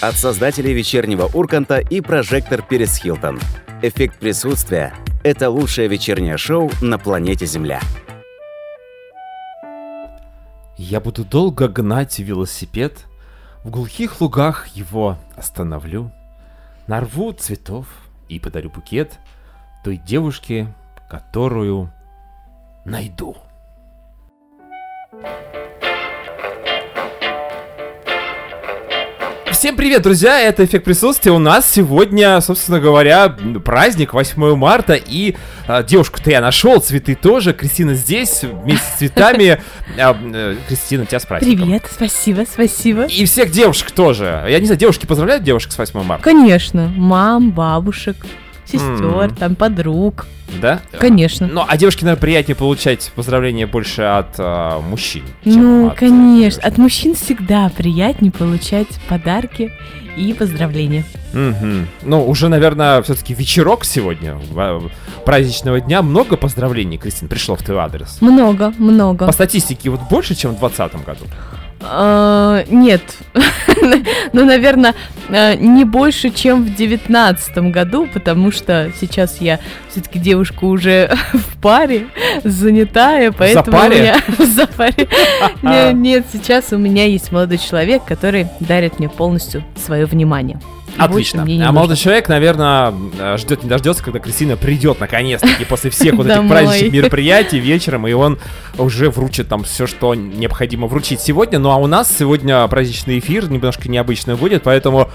От создателей вечернего Урганта и прожектор Перес Хилтон. Эффект присутствия – это лучшее вечернее шоу на планете Земля. Я буду долго гнать велосипед, В глухих лугах его остановлю, Нарву цветов и подарю букет Той девушке, которую найду. Всем привет, друзья! Это «Эффект присутствия». У нас сегодня, собственно говоря, праздник 8 марта. И э, девушку-то я нашел, цветы тоже. Кристина здесь, вместе с цветами. Э, э, Кристина, тебя с праздником. Привет, спасибо, спасибо. И всех девушек тоже. Я не знаю, девушки поздравляют девушек с 8 марта? Конечно, мам, бабушек, сестер, там подруг. Да? Конечно. Ну, а девушке, наверное, приятнее получать поздравления больше от э, мужчин. Ну, от, э, конечно. От мужчин всегда приятнее получать подарки и поздравления. Мгм. Ну, уже, наверное, все-таки вечерок сегодня, праздничного дня. Много поздравлений, Кристина, пришло в твой адрес. Много, много. По статистике, вот больше, чем в 2020 году. А, нет. ну, наверное, не больше, чем в девятнадцатом году, потому что сейчас я все-таки девушка уже в паре, занятая, поэтому у паре? меня в запаре. Не, Нет, сейчас у меня есть молодой человек, который дарит мне полностью свое внимание. Отлично. А молодой человек, наверное, ждет не дождется, когда Кристина придет наконец-таки после всех вот этих праздничных мероприятий вечером, и он уже вручит там все, что необходимо вручить сегодня. Ну а у нас сегодня праздничный эфир, немножко необычный будет, поэтому,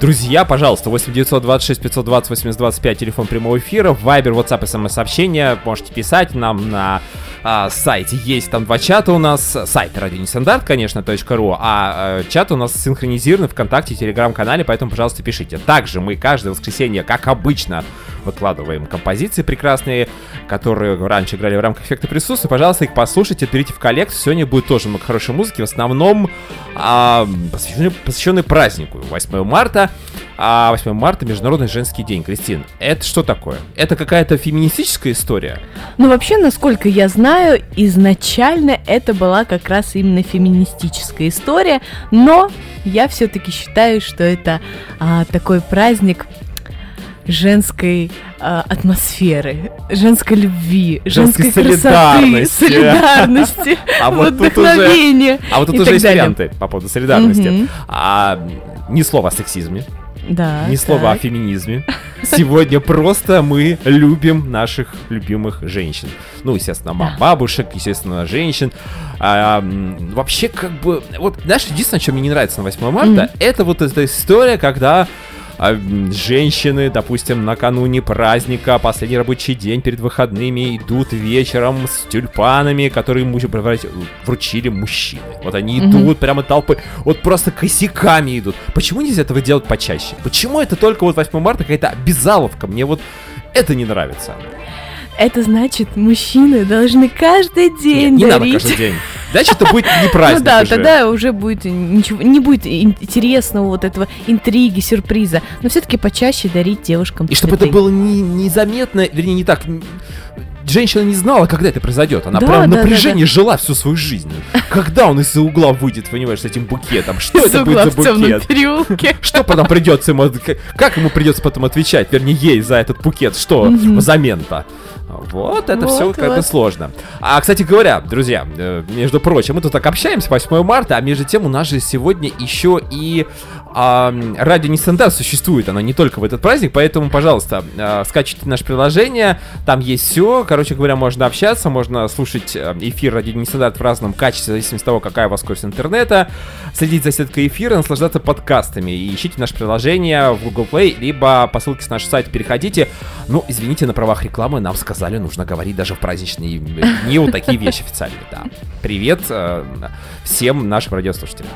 друзья, пожалуйста, 8 926 520 80 25, телефон прямого эфира, Вайбер, WhatsApp и смс-сообщения, можете писать нам на а, сайте. Есть там два чата у нас, сайт радио нестандарт, конечно, .ру, а э, чат у нас синхронизирован ВКонтакте и Телеграм-канале, поэтому, пожалуйста, пишите. Также мы каждое воскресенье, как обычно, выкладываем композиции прекрасные, которые раньше играли в рамках эффекта присутствия. Пожалуйста, их послушайте, берите в коллекцию. Сегодня будет тоже много хорошей музыки, в основном а, посвященной, посвященной празднику 8 марта. А 8 марта Международный женский день. Кристин, это что такое? Это какая-то феминистическая история? Ну, вообще, насколько я знаю, изначально это была как раз именно феминистическая история, но я все-таки считаю, что это а, такой праздник женской а, атмосферы, женской любви, Женской женской, красоты, солидарности. солидарности, А вот вдохновения. А вот тут уже есть варианты по поводу солидарности. А, ни слова о сексизме, Да. ни слова о феминизме. Сегодня просто мы любим наших любимых женщин. Ну, естественно, мам, Да. бабушек, естественно, женщин. А, вообще, как бы, вот, знаешь, единственное, что мне не нравится на 8 марта, Мгм. это вот эта история, когда женщины, допустим, накануне праздника, последний рабочий день перед выходными, идут вечером с тюльпанами, которые врать- вручили мужчины. Вот они идут прямо толпы, вот просто косяками идут. Почему нельзя этого делать почаще? Почему это только вот 8 марта какая-то обязаловка? Мне вот это не нравится. Это значит, мужчины должны каждый Нет, день не надо дарить. каждый день. Значит, это будет не праздник Ну да, уже. тогда уже будет ничего, не будет ин- интересного вот этого интриги, сюрприза. Но все-таки почаще дарить девушкам И чтобы это было не, незаметно, вернее, не так. Женщина не знала, когда это произойдет. Она Да, прям да, да, напряжении жила всю свою жизнь. Когда он из-за угла выйдет, понимаешь, с этим букетом? Что С это угла будет за букет? Что потом придется ему... Как ему придется потом отвечать, вернее, ей за этот букет? Что взамен-то? Вот это все Вот, как бы вот. сложно. А, кстати говоря, друзья, э, между прочим, мы тут так общаемся 8 марта, а между тем у нас же сегодня еще и а, радио Нестандарт существует, оно не только в этот праздник, поэтому, пожалуйста, э, скачивайте наше приложение, там есть все, короче говоря, можно общаться, можно слушать э, эфир радио Нестандарт в разном качестве, в зависимости от того, какая у вас скорость интернета, следить за сеткой эфира, наслаждаться подкастами и ищите наше приложение в Google Play, либо по ссылке с нашего сайта переходите. Ну, извините, на правах рекламы нам сказали, нужно говорить даже в праздничные дни вот такие вещи официальные, да. Привет э, всем нашим радиослушателям.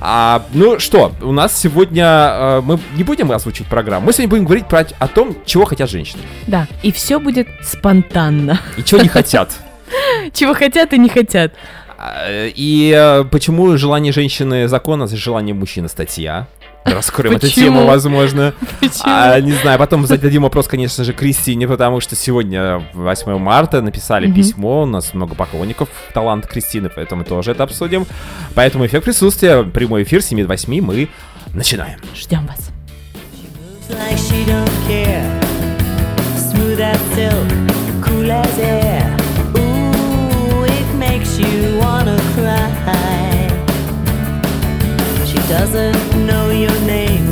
А, ну что, у нас сегодня э, мы не будем озвучивать программу, мы сегодня будем говорить про, о том, чего хотят женщины Да, и все будет спонтанно. и чего не хотят. Чего хотят и не хотят. А, И э, почему желание женщины закон, а желание мужчины статья? Раскроем эту Почему? тему, возможно. Почему? А, не знаю, потом зададим вопрос, конечно же, Кристине, потому что сегодня, 8 марта, написали Мгм. письмо, у нас много поклонников талант Кристины, поэтому тоже это обсудим. Поэтому эффект присутствия, прямой эфир с 7 до 8 мы начинаем. Ждем вас. like she don't care. Smooth as silk, cool as air. Ooh, it makes you wanna cry. She doesn't know your name,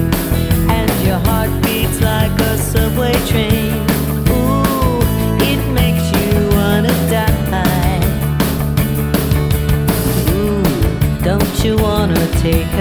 and your heart beats like a subway train. Ooh, it makes you wanna die. Ooh, don't you wanna take her?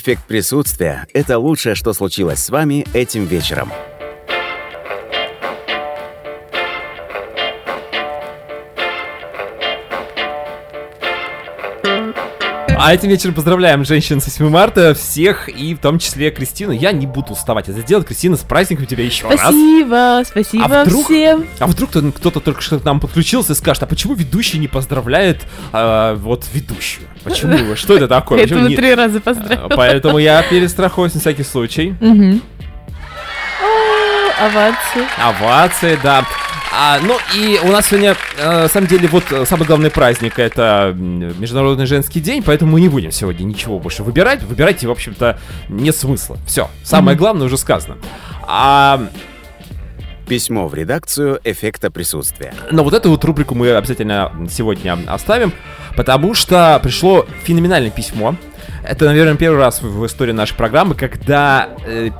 Эффект присутствия – это лучшее, что случилось с вами этим вечером. А этим вечером поздравляем женщин с 8 марта, всех, и в том числе Кристину. Я не буду уставать это сделать. Кристина, с праздником тебя еще раз. Спасибо, спасибо А вдруг- всем. А вдруг кто- кто-то только что к нам подключился и скажет, а почему ведущий не поздравляет а, вот ведущую? Почему? Что это такое? Поэтому не- три раза А, поздравила. Поэтому я перестрахуюсь на всякий случай. О, Овации. Овации, да. А, ну и у нас сегодня, э, на самом деле, вот э, самый главный праздник это Международный женский день, поэтому мы не будем сегодня ничего больше выбирать. Выбирайте, в общем-то, нет смысла. Все, самое главное уже сказано. А, Письмо в редакцию эффекта присутствия. но вот эту вот рубрику мы обязательно сегодня оставим, потому что пришло феноменальное письмо. Это, наверное, первый раз в, в истории нашей программы, когда э,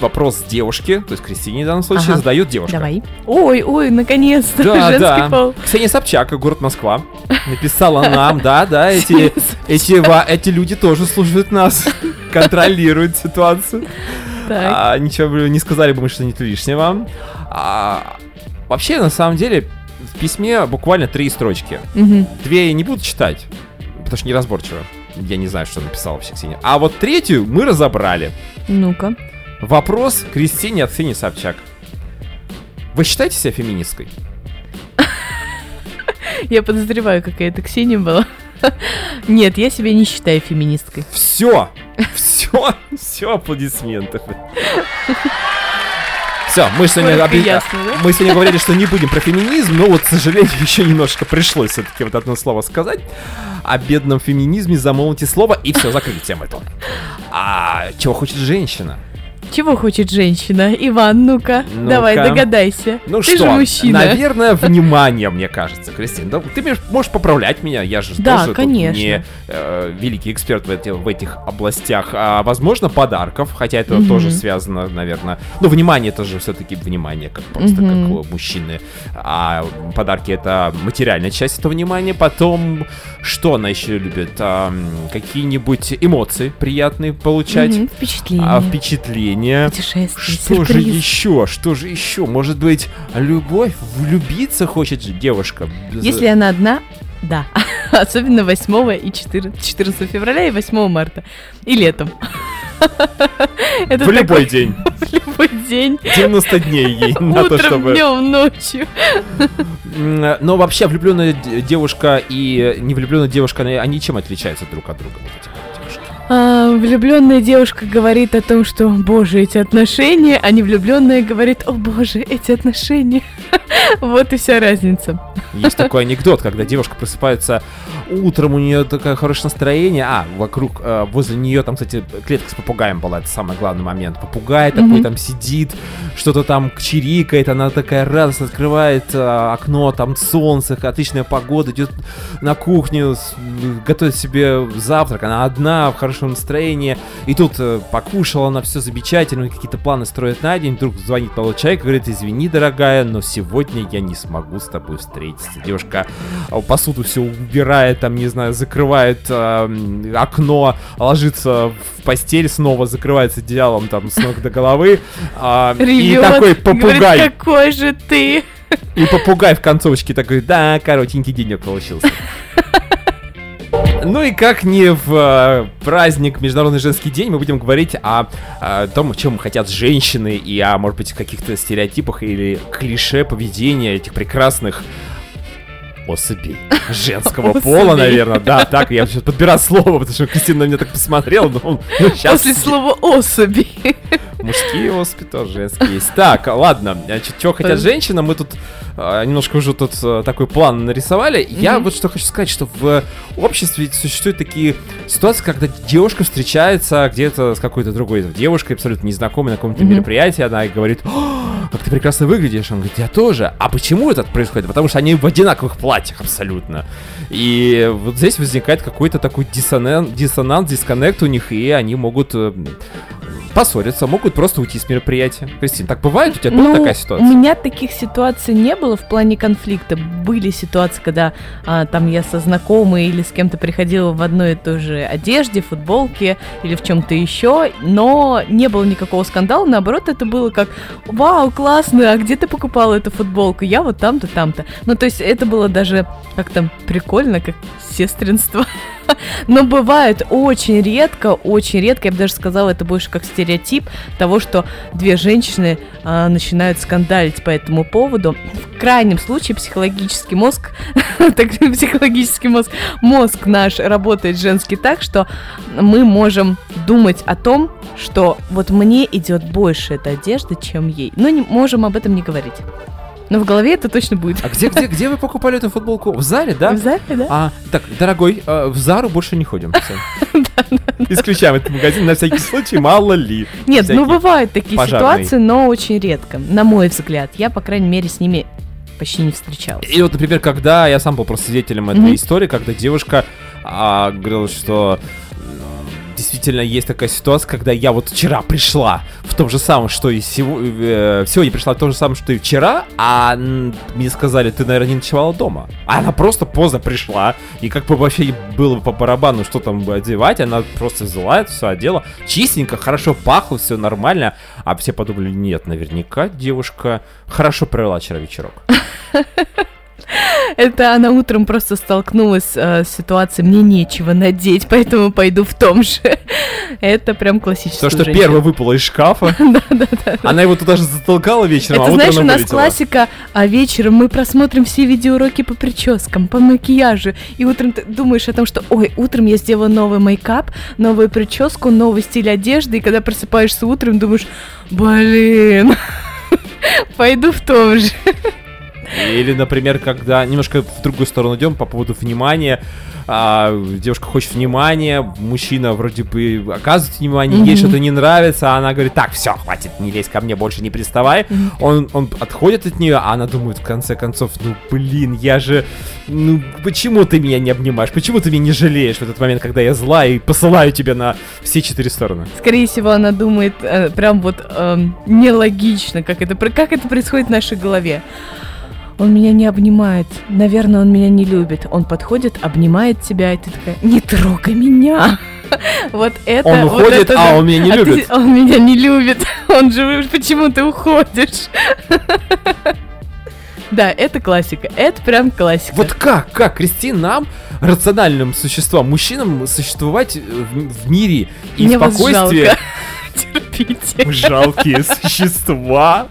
вопрос девушки, то есть Кристине в данном случае, Ага. задает девушка. Давай. Ой, ой, наконец-то. Да, Женский да. пол. Ксения Собчак, город Москва, написала нам, да, да, эти, эти, эти люди тоже слушают нас, контролируют ситуацию. Так. А, ничего бы не сказали бы мы что-нибудь лишнего. А, вообще, на самом деле, в письме буквально три строчки. Мгм. Две я не буду читать, потому что неразборчиво. Я не знаю, что написала вообще Ксения. А вот третью мы разобрали. Ну-ка. Вопрос Кристине от Ксении Собчак. Вы считаете себя феминисткой? Я подозреваю, какая это Ксения была. Нет, я себя не считаю феминисткой. Все! Все! Все аплодисменты. Все, мы сегодня, обе- ясно, да? мы сегодня говорили, что не будем про феминизм, но вот, к сожалению, еще немножко пришлось все-таки вот одно слово сказать. О бедном феминизме замолвите слово, и все, закрыли тему эту. А чего хочет женщина? Чего хочет женщина? Иван, ну-ка, Ну-ка. давай, догадайся. Ну Ты что, же мужчина. наверное, внимание, мне кажется, Кристина. Да, ты можешь- поправлять меня, я же Да, тоже конечно. не э, великий эксперт в, эти- в этих областях. А, возможно, подарков, хотя это Мгм. тоже связано, наверное. Ну, внимание это же все-таки внимание, как просто Мгм. как мужчины. А подарки это материальная часть этого внимания. Потом, что она еще любит? Ам, какие-нибудь эмоции приятные получать. Мгм, Впечатление. А впечатления. Путешествие, Что же сюрприз. еще? Что же еще? Может быть, любовь? Влюбиться хочет же девушка? Если она одна, да. Особенно 8 и 14, 14 февраля и 8 марта. И летом. Это В любой такой- день. В любой день. 90 дней ей на то, Утром, чтобы... днем, ночью. Но вообще влюбленная девушка и невлюбленная девушка, они- чем отличаются друг от друга? Вот эти? А, влюбленная девушка говорит о том, что, боже, эти отношения, а не влюбленная говорит, о боже, эти отношения. Вот и вся разница. Есть такой анекдот, когда девушка просыпается утром, у нее такое хорошее настроение, а вокруг, э, возле нее там, кстати, клетка с попугаем была, это самый главный момент. Попугай такой там сидит, что-то там чирикает, она такая радостно открывает э, окно, там солнце, отличная погода, идет на кухню, с- готовит себе завтрак, она одна, в хорошем настроении, и тут э, покушала она, все замечательно, какие-то планы строит на день, вдруг звонит молодой человек и говорит, извини, дорогая, но сегодня я не смогу с тобой встретиться. Девушка а, посуду все убирает, там, не знаю, закрывает а, м, окно, ложится в постель снова, закрывается одеялом там с ног до головы, а, и Ревет, такой говорит, попугай, какой же ты. и попугай в концовочке такой, да, коротенький денек получился. Ну и как не в э, праздник Международный женский день мы будем говорить о, э, том, о чем хотят женщины и о, может быть, каких-то стереотипах или клише поведения этих прекрасных особей женского пола, наверное. Да, так, я сейчас подбираю слово, потому что Кристина на меня так посмотрела, но ну, сейчас После слова особи. Мужские особи тоже женские есть. Так, ладно, значит, что хотят Э. женщины, мы тут а, немножко уже тут а, такой план нарисовали. Я Мгм. вот что хочу сказать, что в обществе существуют такие ситуации, когда девушка встречается где-то с какой-то другой девушкой, абсолютно незнакомой на каком-то Мгм. мероприятии, она говорит, «О, как ты прекрасно выглядишь. Он говорит, я тоже. А почему это происходит? Потому что они в одинаковых платьях абсолютно. И вот здесь возникает какой-то такой диссонанс, диссонанс, дисконнект у них, и они могут э, поссориться, могут просто уйти с мероприятия. Кристин, так бывает? У тебя была Ну, такая У ситуация? меня таких ситуаций не было в плане конфликта. Были ситуации, когда а, там я со знакомой или с кем-то приходила в одной и той же одежде, футболке или в чем-то еще, но не было никакого скандала. Наоборот, это было как «Вау, классно, а где ты покупала эту футболку?» Я вот там-то, там-то. Ну, то есть это было даже как-то прикольно, как сестринство. Но бывает очень редко, очень редко, я бы даже сказала, это больше как стереотип того, что две женщины а, начинают скандалить по этому поводу. В крайнем случае психологический мозг, так психологический мозг, мозг наш работает женский так, что мы можем думать о том, что вот мне идет больше эта одежда, чем ей. Но не можем об этом не говорить. Но в голове это точно будет. А где, где, где вы покупали эту футболку? В Заре, да? В зале, да? А, так, дорогой, э, в Зару больше не ходим. Исключаем этот магазин на всякий случай, мало ли. Нет, ну бывают такие ситуации, но очень редко, на мой взгляд. Я, по крайней мере, с ними почти не встречалась. И вот, например, когда я сам был просто свидетелем этой истории, когда девушка а, говорила, что действительно есть такая ситуация, когда я вот вчера пришла в том же самом, что и сего- э, сегодня пришла в то же самое, что и вчера, а мне сказали, ты, наверное, не ночевала дома. А она просто поздно пришла, и как бы вообще было по барабану, что там одевать, она просто взяла это все одела, чистенько, хорошо пахло, все нормально, а все подумали, нет, наверняка девушка хорошо провела вчера вечерок. Это она утром просто столкнулась э, с ситуацией, мне нечего надеть, поэтому пойду в том же. Это прям классическое. То, что первое выпало из шкафа. Она его туда же затолкала вечером, а Это утром знаешь, у нас вылетела. классика, а вечером мы просмотрим все видеоуроки по прическам, по макияжу, и утром ты думаешь о том, что, ой, утром я сделала новый мейкап, новую прическу, новый стиль одежды, и когда просыпаешься утром, думаешь, блин, пойду в том же. Или, например, когда немножко в другую сторону идем по поводу внимания. а, девушка хочет внимания, мужчина вроде бы оказывает внимание, ей Мгм. что-то не нравится, а она говорит, так, все, хватит, не лезь ко мне, больше не приставай. Он, он отходит от нее, а она думает, в конце концов, ну, блин, я же, ну, почему ты меня не обнимаешь, почему ты меня не жалеешь в этот момент, когда я зла и посылаю тебя на все четыре стороны. Скорее всего, она думает э, прям вот эм, нелогично, как это, как это происходит в нашей голове. Он меня не обнимает. Наверное, он меня не любит. Он подходит, обнимает тебя, и ты такая, не трогай меня. Вот это... Он вот уходит, это а он меня не А ты- любит. он меня не любит. Он же, почему ты уходишь? Да, это классика. Это прям классика. Вот как, как, Кристин, нам, рациональным существам, мужчинам, существовать в, в мире и Мне в спокойствии? Терпите. Жалкие существа.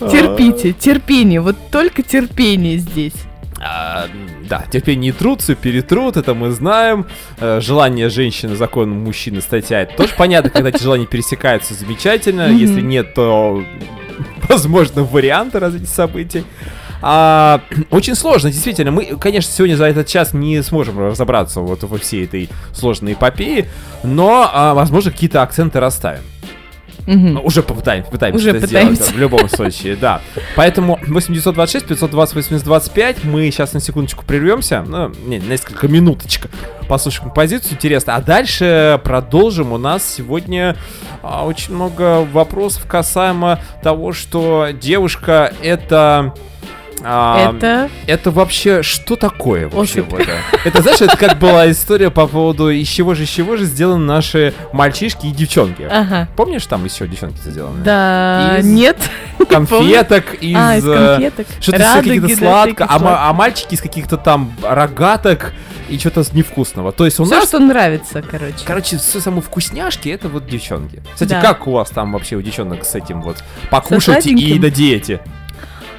Терпите. Терпение. Вот только терпение здесь. А, да, терпение и труд, все перетрут, это мы знаем. Э, Желание женщины законом мужчины статья, это тоже понятно, когда эти желания пересекаются, замечательно. Если нет, то возможно варианты развития событий. А, очень сложно, действительно. Мы, конечно, сегодня за этот час не сможем разобраться вот во всей этой сложной эпопее, но, а, возможно, какие-то акценты расставим. Мгм. Ну, Уже попытаемся, пытаемся Уже это сделать, пытаемся. да, в любом случае, да. Поэтому 8926 520 8025 мы сейчас на секундочку прервемся, ну, не, несколько минуточек, послушаем композицию, интересно. А дальше продолжим. У нас сегодня а, очень много вопросов касаемо того, что девушка это... а, Это это вообще что такое вообще? Вот это? Это, знаешь, это как была история по поводу из чего же, из чего же сделаны наши мальчишки и девчонки. Ага. Помнишь, там еще девчонки сделаны? Да, Из нет. Конфеток из... А, из э, конфеток. Что-то да, сладко, а, а мальчики из каких-то там рогаток и что-то невкусного. То есть у Все, нас, что нравится, короче. короче, все самые вкусняшки это вот девчонки. Кстати, Да. как у вас там вообще у девчонок с этим вот покушать и на диете?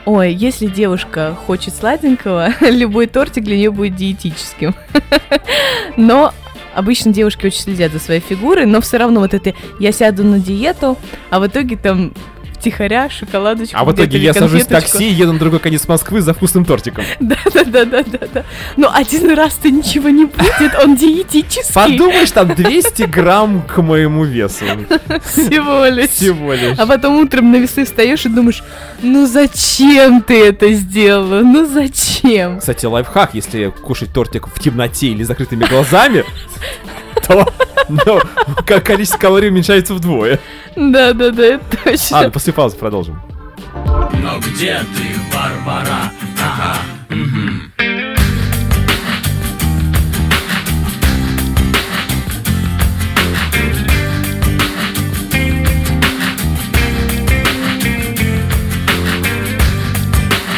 Ой, если девушка хочет сладенького, любой тортик для нее будет диетическим. Но обычно девушки очень следят за своей фигурой, но все равно вот это я сяду на диету, а в итоге там втихаря шоколадочку. А в итоге я сажусь в такси и еду на другой конец Москвы за вкусным тортиком. Да, да, да, да, да, да. Ну, один раз-то ничего не будет, он диетический. Подумаешь, там 200 грамм к моему весу. Всего лишь. Всего лишь. А потом утром на весы встаешь и думаешь, ну зачем ты это сделала? Ну зачем? Кстати, лайфхак, если кушать тортик в темноте или закрытыми глазами, то ну, ка- количество калорий уменьшается вдвое. Да, да, да, это точно. Ладно, после паузы продолжим. Но где ты, Барбара? Ага.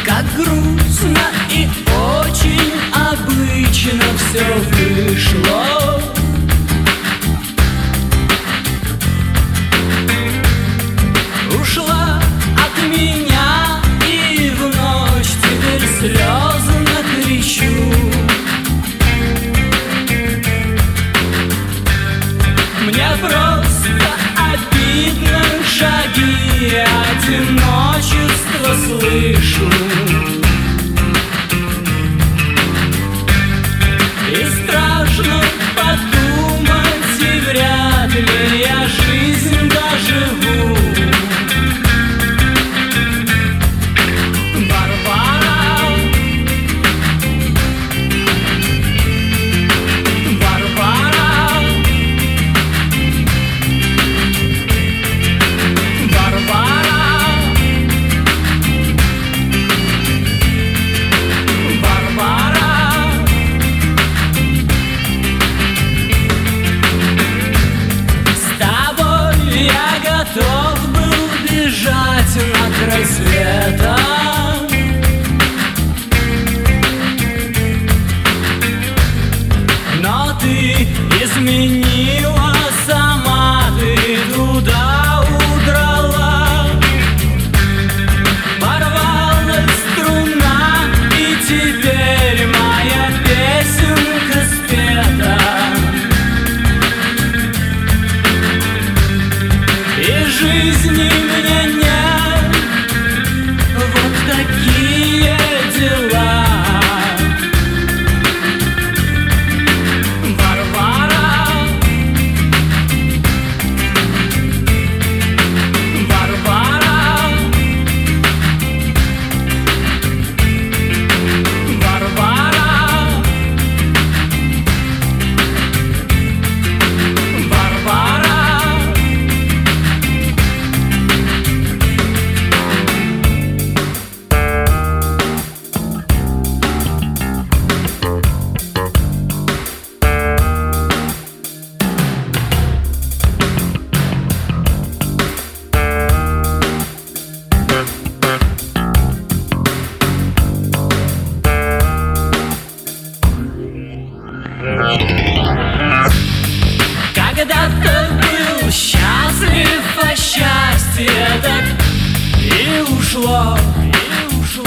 Как грустно и очень обычно все вышло. Шаги одиночества слышу. Ушло, и ушло.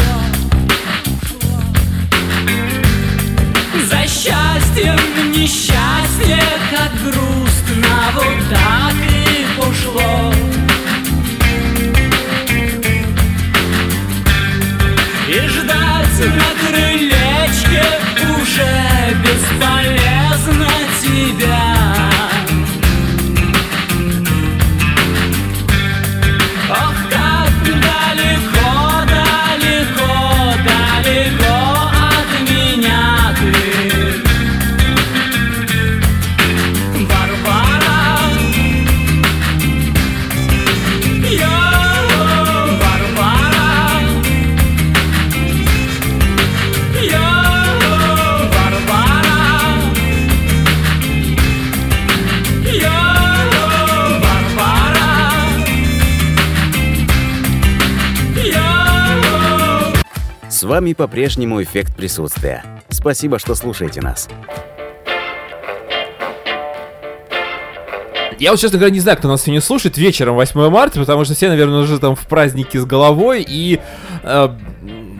За счастьем несчастье, как грустно, вот так и пошло. И ждать на крылечке уже бесполезно тебя. Вами по-прежнему эффект присутствия. Спасибо, что слушаете нас. Я вот, честно говоря, не знаю, кто нас сегодня слушает вечером 8 марта, потому что все, наверное, уже там в празднике с головой и э,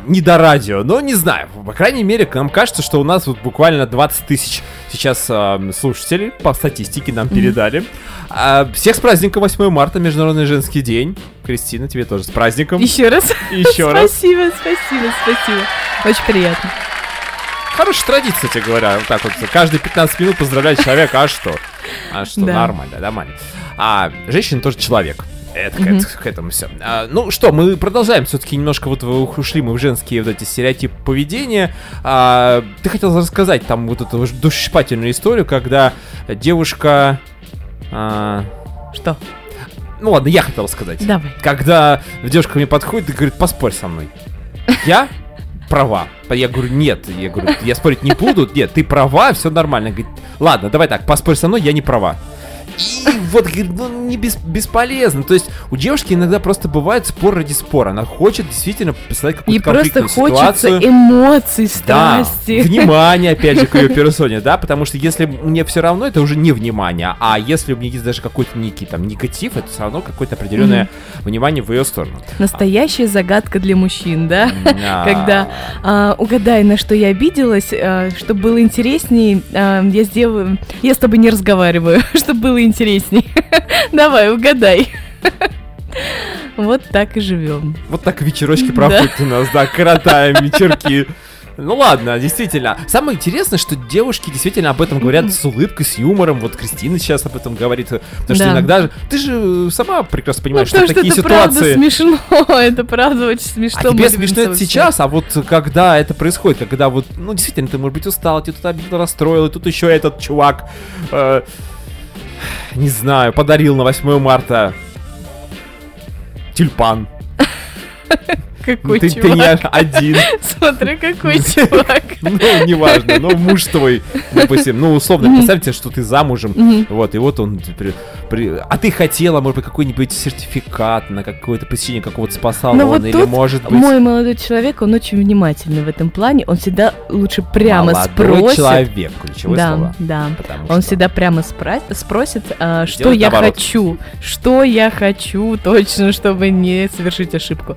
не до радио. Но не знаю. По крайней мере, нам кажется, что у нас вот буквально 20 тысяч сейчас э, слушателей по статистике нам передали. А, всех с праздником 8 марта, Международный женский день. Кристина, тебе тоже с праздником. Еще раз. Еще раз. Спасибо, спасибо, спасибо. Очень приятно. Хорошая традиция, тебе говоря. Вот так вот каждые 15 минут поздравлять человека. А что? А что? Да. Нормально, нормально. А женщина тоже человек. Это к, Мгм. это- к этому все. ну что, мы продолжаем. Все-таки немножко вот ушли мы в женские вот эти стереотипы поведения. А, ты хотел рассказать там вот эту душесчипательную историю, когда девушка. а, Что? ну ладно, я хотел сказать. Давай. Когда девушка ко мне подходит и говорит, поспорь со мной. Я права. Я говорю, нет. Я говорю, я спорить не буду. Нет, ты права, все нормально. Говорит, ладно, давай так, поспорь со мной, я не права. И вот, говорит, ну, не бес- бесполезно. То есть у девушки иногда просто бывает спор ради спора. Она хочет действительно представить И какую-то просто конфликтную хочется ситуацию. эмоций, Да, страсти. внимание, опять же, к ее персоне, да, потому что если мне все равно, это уже не внимание, а если у меня есть даже какой-то некий там негатив, это все равно какое-то определенное внимание в ее сторону. Настоящая загадка для мужчин, да? Да. Когда а, угадай, на что я обиделась, а, чтобы было интересней, а, я сделаю, я с тобой не разговариваю, чтобы было интересней. Давай, угадай. Вот так и живем. Вот так вечерочки Да. проходят у нас, да, коротаем вечерки. Ну ладно, действительно. Самое интересное, что девушки действительно об этом говорят с улыбкой, с юмором. Вот Кристина сейчас об этом говорит. Потому что Да. иногда же... Ты же сама прекрасно понимаешь, ну, что потому что такие это ситуации... смешно, это правда очень смешно. А тебе смешно это сейчас, а вот когда это происходит, когда вот, ну, действительно, ты, может быть, устал, тебя тут обидно расстроил, и тут еще этот чувак, э, не знаю, подарил на 8 марта тюльпан. Какой ты, ты чувак. не один. Смотри, какой чувак. Ну, неважно, но муж твой, допустим, ну, условно, представьте, что ты замужем, вот, и вот он, а ты хотела, может быть, какой-нибудь сертификат на какое-то посещение какого-то спа-салона, вот или, может быть, Мой молодой человек, он очень внимательный в этом плане. Он всегда лучше прямо спросит. человек, ключевое да, слово. да. Он всегда прямо спросит, а, что я хочу, что я хочу точно, чтобы не совершить ошибку.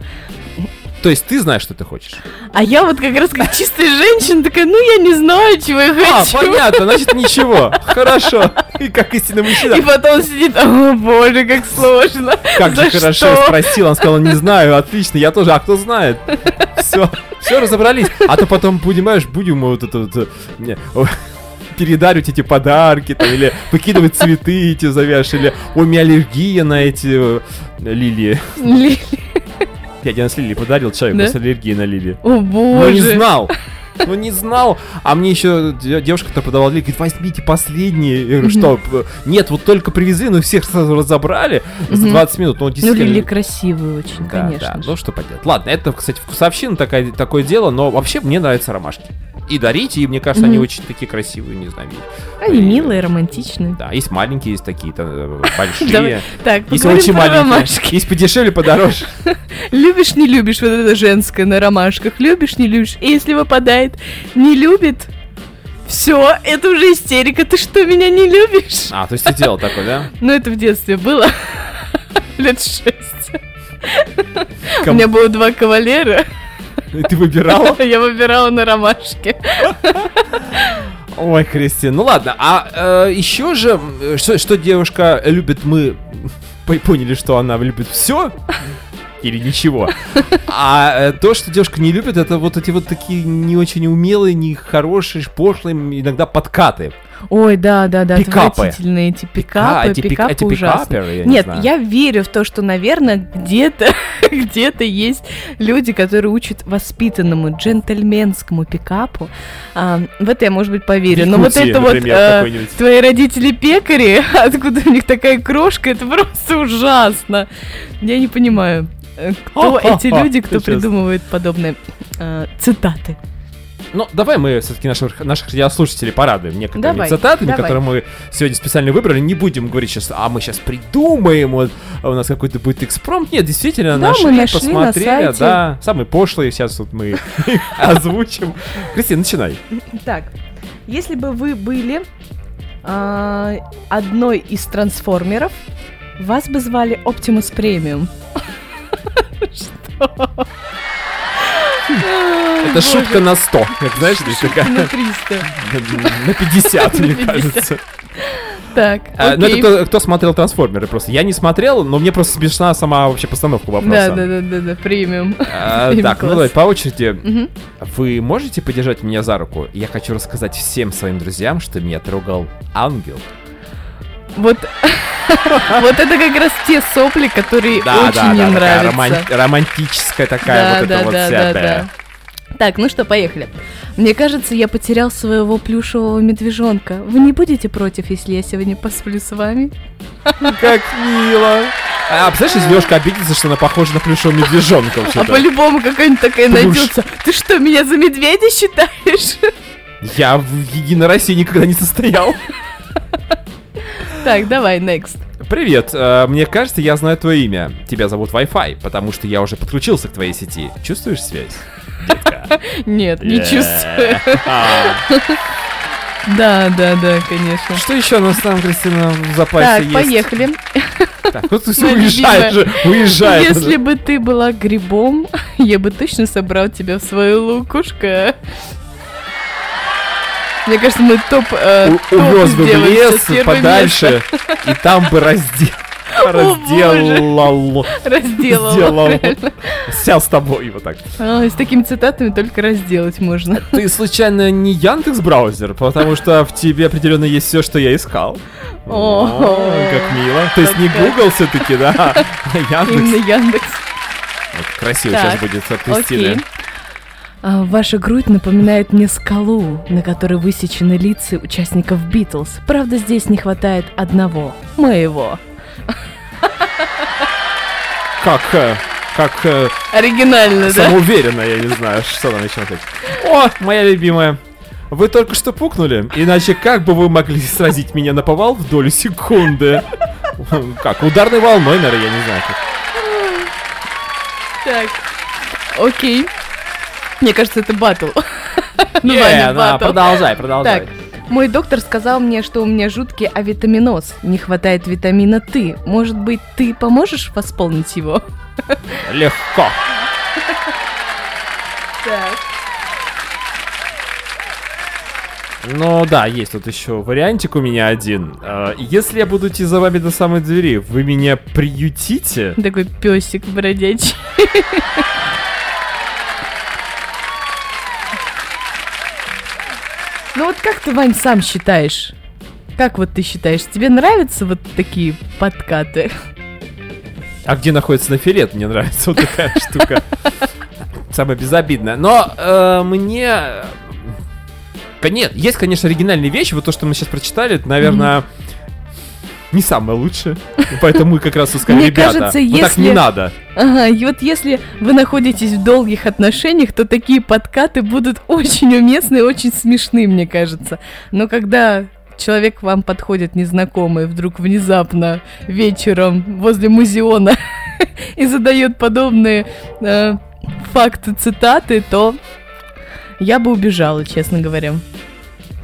То есть ты знаешь, что ты хочешь? А я вот как раз как чистая женщина такая, ну я не знаю, чего я А, хочу. понятно, значит ничего. Хорошо. И как истинный мужчина. И потом сидит, о боже, как сложно. Как же хорошо спросил, он сказал, не знаю, отлично, я тоже, а кто знает? Все, все разобрались. А то потом, понимаешь, будем мы вот это вот, э, не, о, передаривать эти подарки, там, или выкидывать цветы эти завяжешь, или у меня аллергия на эти э, лилии. Я один раз лилии подарил человеку Да? с аллергией на лилии. О Ну боже. не знал. Ну не знал. А мне еще де- девушка, которая продавала лилии, говорит, возьмите последние. Я говорю, что? п- Нет, вот только привезли, но всех сразу разобрали за Мгм. 20 минут. Ну, Ну, действительно. Лили красивые очень, Да, конечно. да, ну что поделать. Ладно, это, кстати, вкусовщина, такая, такое дело, но вообще мне нравятся ромашки. И дарите, и мне кажется, они Мгм. очень такие красивые, не знаю. Они и- милые, романтичные. Да, есть маленькие, есть такие-то э, большие. Так, Есть очень маленькие. Есть подешевле, подороже. Любишь, не любишь, вот это женское на ромашках. Любишь, не любишь. И если выпадает, не любит, Все, это уже истерика. Ты что, меня не любишь? А, то есть ты делал такой, да? Ну, это в детстве было. Лет шесть. У меня было два кавалера. Ты выбирал? Я выбирала на ромашке. Ой, Кристин, ну ладно, а еще же, что, что девушка любит, мы по- поняли, что она любит все или ничего. А э, то, что девушка не любит, это вот эти вот такие не очень умелые, не хорошие, пошлые, иногда подкаты. Ой, да, да, да, Пикапы. отвратительные эти пикапы, эти пик- пикапы эти ужасные. пикаперы, я не Нет, знаю. я верю в то, что, наверное, где-то, где-то есть люди, которые учат воспитанному джентльменскому пикапу. А, в это я, может быть, поверю. Но вот это вот э, твои родители пекари, откуда у них такая крошка, это просто ужасно. Я не понимаю, э, кто эти люди, кто придумывает подобные э, цитаты. Ну, давай мы все-таки наших, наших радиослушателей порадуем некоторыми Давай, цитатами, давай. которые мы сегодня специально выбрали. Не будем говорить сейчас, а мы сейчас придумаем, вот а у нас какой-то будет экспромт. Нет, действительно, Да, нашли, мы нашли на посмотрели, сайте. да, самые пошлые, сейчас вот мы их озвучим. Кристина, начинай. Так, если бы вы были а, одной из трансформеров, вас бы звали Оптимус Премиум. Что? Это шутка на 100, как знаешь, здесь такая На 300. на 50, мне На 50. кажется. Так, А, Ну, это кто, кто смотрел трансформеры просто. Я не смотрел, но мне просто смешна сама вообще постановка вопроса. Да, да, да, да, да, премиум. А, так, ну класс. давай по очереди. Мгм. Вы можете подержать меня за руку? Я хочу рассказать всем своим друзьям, что меня трогал ангел. Вот, вот это как раз те сопли, которые очень не такая нравятся. роман- романтическая такая Да, вот да, эта вот да, вся, да, да. Так, ну что, поехали. Мне кажется, я потерял своего плюшевого медвежонка. Вы не будете против, если я сегодня посплю с вами? Как мило. А, представляешь, если Лёшка обидится, что она похожа на плюшевого медвежонка А вообще-то. по-любому какая-нибудь такая Плюш. найдется. Ты что, меня за медведя считаешь? Я в Единой России никогда не состоял. Так, давай, next. Привет, э, мне кажется, я знаю твое имя. Тебя зовут Wi-Fi, потому что я уже подключился к твоей сети. Чувствуешь связь? Нет, не чувствую. Да, да, да, конечно. Что еще у нас там, Кристина, в запасе Так, есть? поехали. Так, ну ты всё Моя уезжаешь же, уезжаешь. Если бы ты была грибом, я бы точно собрал тебя в свою лукушка. Мне кажется, мы топ, э, У- топ Увез бы в лес подальше, и там бы раздел... Разделал... реально. Сел с тобой вот так. А, с такими цитатами только разделать можно. Ты случайно не Яндекс браузер, потому что в тебе определенно есть все, что я искал. О, как мило. То есть не Google все-таки, да? Яндекс. Именно Яндекс. Красиво сейчас будет от Кристины. А, Ваша грудь напоминает мне скалу, на которой высечены лица участников Битлз. Правда, здесь не хватает одного. Моего. Как, э, как э, Оригинально, да? самоуверенно, я не знаю, что там еще сказать. О, моя любимая. Вы только что пукнули, иначе как бы вы могли сразить меня на повал в долю секунды? Как, ударной волной, наверное, я не знаю. как. Так. Окей. Мне кажется, это батл. Не, на, батл. продолжай, продолжай. Так, мой доктор сказал мне, что у меня жуткий авитаминоз. Не хватает витамина Т. Может быть, ты поможешь восполнить его? Легко. Так. Ну да, есть тут еще вариантик у меня один. Э, Если я буду идти за вами до самой двери, вы меня приютите? Такой песик бродячий. Ну вот как ты, Вань, сам считаешь? Как вот ты считаешь, тебе нравятся вот такие подкаты? А где находится нафилет? Мне нравится вот такая штука. Самая безобидная. Но э, мне... э, Нет, есть, конечно, оригинальные вещи. Вот то, что мы сейчас прочитали, это, наверное, не самое лучшее. Поэтому мы как раз и сказали, ребята, кажется, вот так не если- надо. Ага, и вот если вы находитесь в долгих отношениях, то такие подкаты будут очень уместны и очень смешны, мне кажется. Но когда человек к вам подходит незнакомый вдруг внезапно вечером возле музеона и задает подобные э, факты, цитаты, то я бы убежала, честно говоря.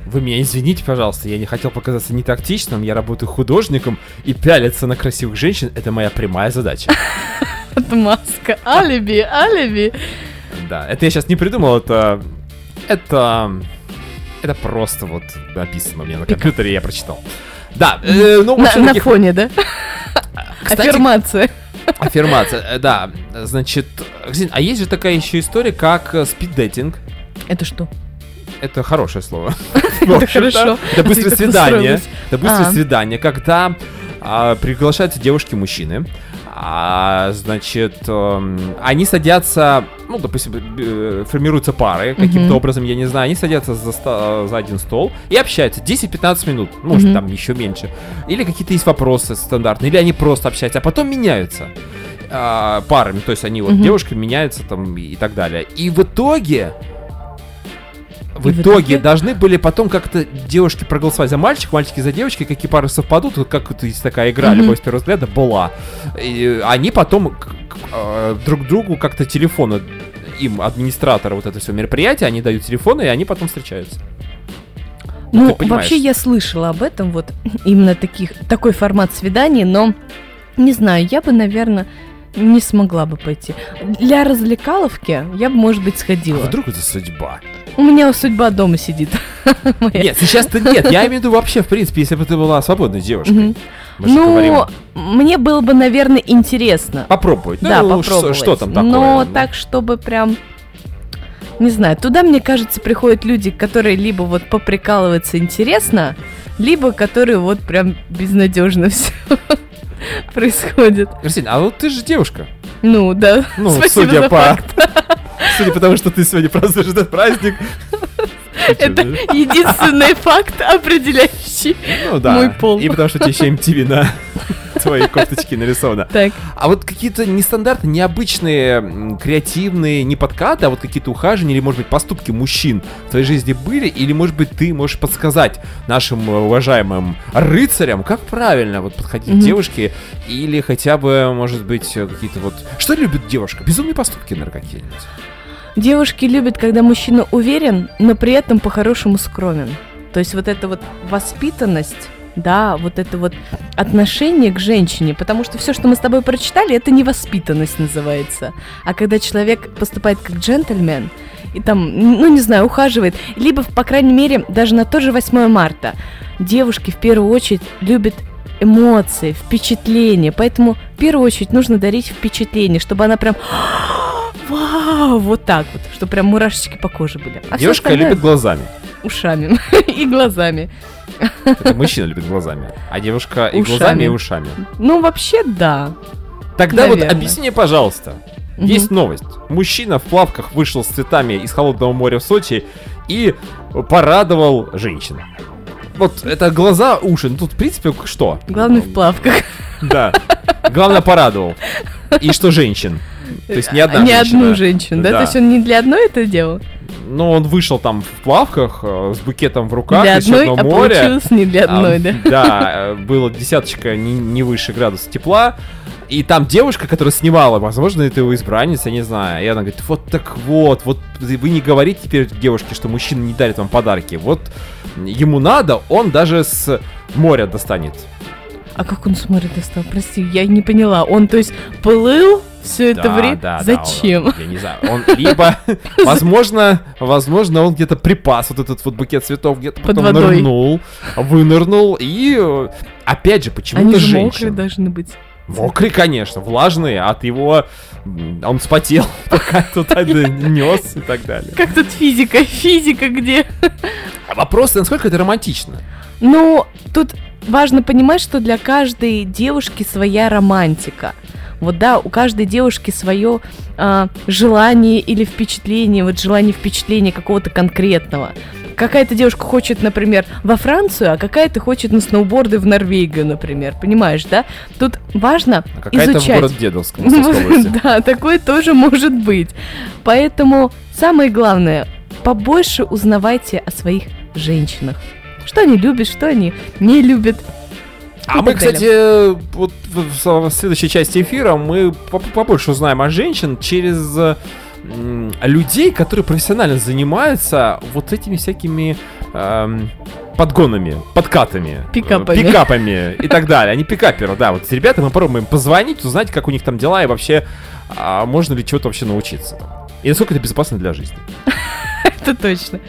Вы меня извините, пожалуйста, я не хотел показаться нетактичным, я работаю художником, и пялиться на красивых женщин — это моя прямая задача. Маска. Алиби, алиби. Да, это я сейчас не придумал, это... Это... Это просто вот написано мне на компьютере, я прочитал. Да, э, ну, На, на фоне, да? Кстати, Аффирмация. Аффирмация, э, да. Значит, а есть же такая еще история, как э, спиддейтинг. Это что? Это хорошее слово. Это хорошо. Это быстрое свидание. Это быстрое А. свидание, когда а, приглашаются девушки-мужчины. А, значит, эм, они садятся, ну, допустим, э, формируются пары каким-то образом, я не знаю, они садятся за, ста- за один стол и общаются 10-15 минут, ну, может, Мгм. там еще меньше. Или какие-то есть вопросы стандартные, или они просто общаются, а потом меняются а, парами, то есть они вот девушка меняются там и так далее. И в итоге в итоге итоге? должны были потом как-то девушки проголосовать за мальчик, мальчики за девочки, какие пары совпадут, вот как вот есть такая игра, Мгм. любовь с первого взгляда, была. И они потом э, друг другу как-то телефоны, им, администраторы вот это все мероприятие, они дают телефоны, и они потом встречаются. Ну, понимаешь. вообще я слышала об этом, вот именно таких, такой формат свиданий, но не знаю, я бы, наверное, не смогла бы пойти. Для развлекаловки я бы, может быть, А сходила. вдруг это судьба? У меня судьба дома сидит. Нет, сейчас-то нет, я имею в виду вообще, в принципе, если бы ты была свободной девушкой. Ну, говорим, мне было бы, наверное, интересно. попробовать. Да, Ну, попробовать. Что там такое? Но Ну, так, чтобы прям... Не знаю, туда, мне кажется, приходят люди, которые либо вот поприкалываться интересно, либо которые вот прям безнадежно все происходит. Кристина, а вот ты же девушка. Ну, да. Ну, Спасибо судя по... факт. Судя по тому, что ты сегодня празднуешь этот праздник. Это единственный факт, определяющий. Ну да. мой пол. И потому что у тебя еще MTV на твоей кофточке нарисовано. Так, А вот какие-то нестандартные, необычные, креативные, не подкаты, а вот какие-то ухаживания или, может быть, поступки мужчин в твоей жизни были? Или, может быть, ты можешь подсказать нашим э, уважаемым рыцарям, как правильно вот подходить Мгм. к девушке? Или хотя бы, может быть, э, какие-то вот... Что любит девушка? Безумные поступки, наверное, какие-нибудь. Девушки любят, когда мужчина уверен, но при этом по-хорошему скромен. То есть вот эта вот воспитанность, да, вот это вот отношение к женщине, потому что все, что мы с тобой прочитали, это невоспитанность называется. А когда человек поступает как джентльмен, и там, ну не знаю, ухаживает, либо, по крайней мере, даже на тот же 8 марта, девушки в первую очередь любят эмоции, впечатления, поэтому в первую очередь нужно дарить впечатление, чтобы она прям Вау, вот так вот, что прям мурашечки по коже были. А Девушка остальное любит глазами. ушами и глазами. Это мужчина любит глазами. А девушка и Ушами. глазами, и ушами. Ну, вообще, да. Тогда вот Наверное. объясни мне, пожалуйста. Мгм. Есть новость. Мужчина в плавках вышел с цветами из холодного моря в Сочи и порадовал женщин. Вот это глаза, уши. Ну тут, в принципе, что? Главное в плавках. Да. Главное, порадовал. И что женщин. То есть не одна Не женщина. одну женщину, да? Да. То есть он не для одной это делал? Но он вышел там в плавках э, с букетом в руках Для из одной, Черного а моря. получилось не для одной, А, да? Да, э, было десяточка не, не выше градуса тепла. И там девушка, которая снимала, возможно, это его избранница, не знаю. И она говорит, вот так вот, вот вы не говорите теперь девушке, что мужчина не дарит вам подарки. Вот ему надо, он даже с моря достанет. А как он с моря достал? Прости, я не поняла. Он, то есть, плыл все это Да, время? да, да, Зачем? он- я не знаю. Он либо, возможно, возможно, он где-то припас вот этот вот букет цветов, где-то Под потом водой. нырнул, вынырнул и, опять же, Они почему-то же женщин. мокрые должны быть. Мокрый, конечно, влажный, от его... Он вспотел, пока туда нес и так далее. Как тут физика? Физика где? А Вопрос, насколько это романтично? Ну, тут важно понимать, что для каждой девушки своя романтика. Вот да, у каждой девушки свое а, желание или впечатление, вот желание впечатления какого-то конкретного. Какая-то девушка хочет, например, во Францию, а какая-то хочет на сноуборды в Норвегию, например. Понимаешь, да? Тут важно А какая-то в изучать. город Дедовск, в Московской области. Да, такое тоже может быть. Поэтому самое главное, побольше узнавайте о своих женщинах. Что они любят, что они не любят. А мы, кстати, вот в, следующей части эфира мы по- побольше узнаем о женщин через людей, которые профессионально занимаются вот этими всякими эм, подгонами, подкатами, Пикапами. э, пикапами и так далее. Они пикаперы, да. Вот с ребятами мы попробуем позвонить, узнать, как у них там дела и вообще, а можно ли чего-то вообще научиться. И насколько это безопасно для жизни. Это точно.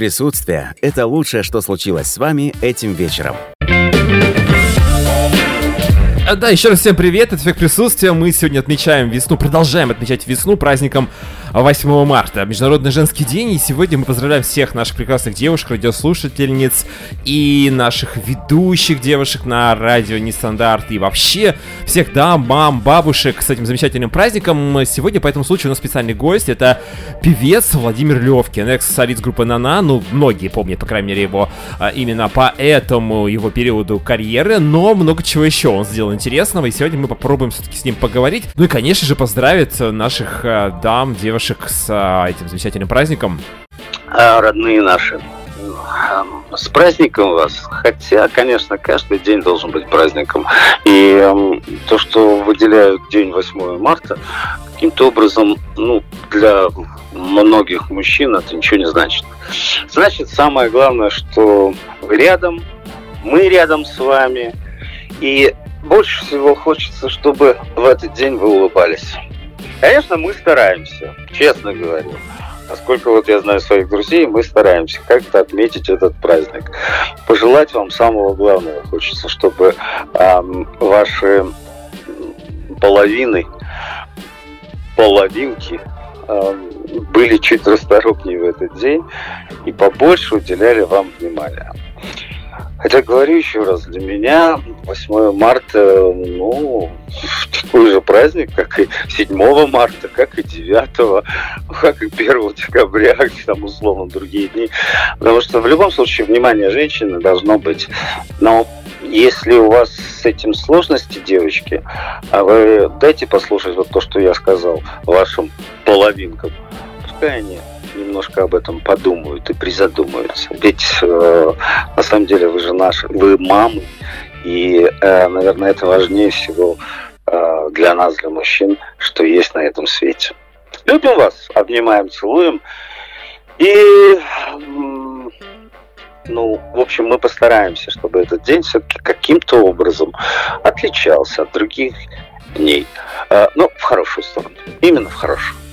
Присутствия – это лучшее, что случилось с вами этим вечером. А, Да, еще раз всем привет, это «Эффект присутствия». Мы сегодня отмечаем весну, продолжаем отмечать весну праздником 8 марта, Международный женский день. И сегодня мы поздравляем всех наших прекрасных девушек, радиослушательниц и наших ведущих девушек на радио Нестандарт. И вообще всех дам, мам, бабушек с этим замечательным праздником. Сегодня по этому случаю у нас специальный гость. Это певец Владимир Левкин, экс-солист группы Нана. Ну, многие помнят, по крайней мере, его а, именно по этому его периоду карьеры. Но много чего еще он сделал интересного. И сегодня мы попробуем все-таки с ним поговорить. Ну и, конечно же, поздравить наших э, дам, девушек с э, этим замечательным праздником. А, родные наши. эм, С праздником вас. Хотя, конечно, каждый день должен быть праздником. И эм, то, что выделяют день 8 марта, каким-то образом, ну, для многих мужчин это ничего не значит. Значит, самое главное, что вы рядом, мы рядом с вами. И больше всего хочется, чтобы в этот день вы улыбались. Конечно, мы стараемся, честно говорю. Насколько вот я знаю своих друзей, мы стараемся как-то отметить этот праздник. Пожелать вам самого главного. Хочется, чтобы ам, ваши половины, половинки ам, были чуть расторопнее в этот день и побольше уделяли вам внимания. Хотя, говорю еще раз, для меня 8 марта, ну, такой же праздник, как и 7 марта, как и 9, как и 1 декабря, там условно другие дни. Потому что в любом случае внимание женщины должно быть. Но если у вас с этим сложности, девочки, а вы дайте послушать вот то, что я сказал вашим половинкам. Пускай они немножко об этом подумают и призадумаются. Ведь э, на самом деле вы же наши, вы мамы, и, э, наверное, это важнее всего э, для нас, для мужчин, что есть на этом свете. Любим вас, обнимаем, целуем. И, ну, в общем, мы постараемся, чтобы этот день все-таки каким-то образом отличался от других дней. Э, ну, в хорошую сторону. Именно в хорошую.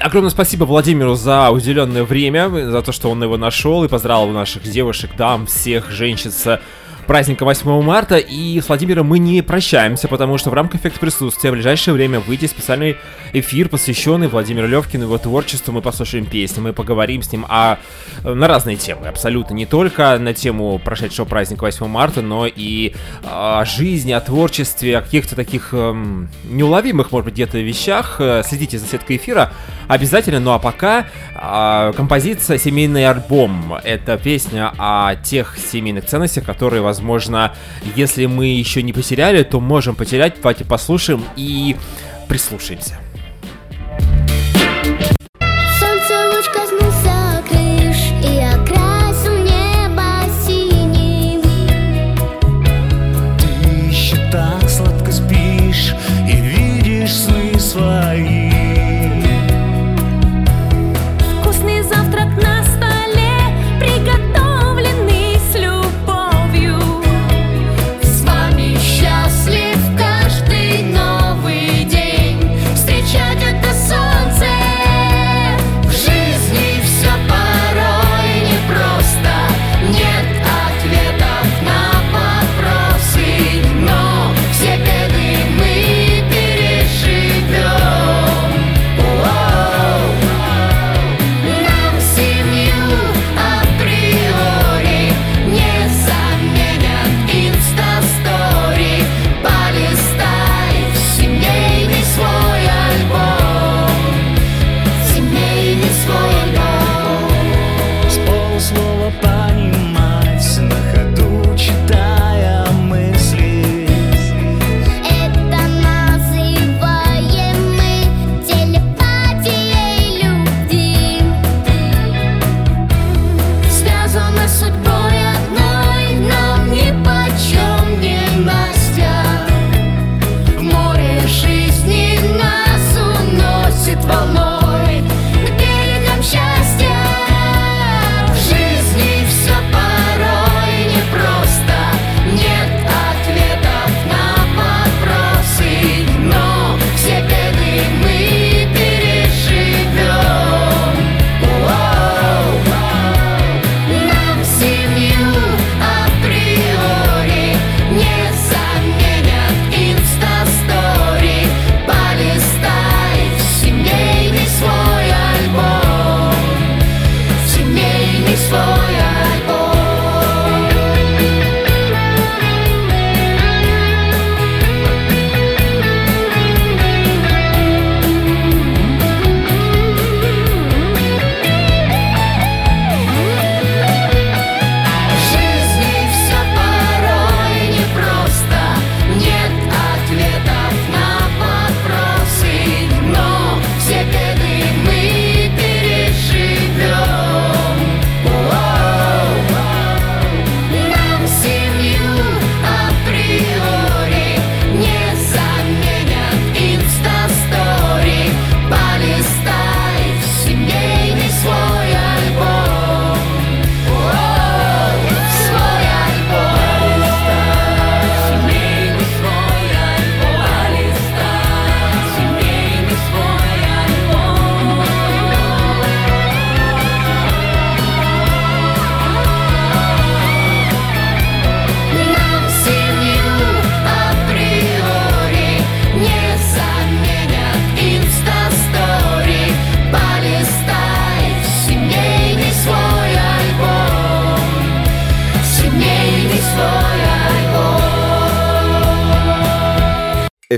Огромное спасибо Владимиру за уделенное время, за то, что он его нашел и поздравил наших девушек, дам, всех женщин с праздника 8 марта. И с Владимиром мы не прощаемся, потому что в рамках эффекта присутствия в ближайшее время выйдет специальный эфир, посвященный Владимиру Левкину, его творчеству. Мы послушаем песни, мы поговорим с ним о, на разные темы. Абсолютно не только на тему прошедшего праздника 8 марта, но и о жизни, о творчестве, о каких-то таких эм, неуловимых, может быть, где-то вещах. Э, Следите за сеткой эфира обязательно. Ну а пока а, композиция «Семейный альбом». Это песня о тех семейных ценностях, которые, возможно, если мы еще не потеряли, то можем потерять. Давайте послушаем и прислушаемся.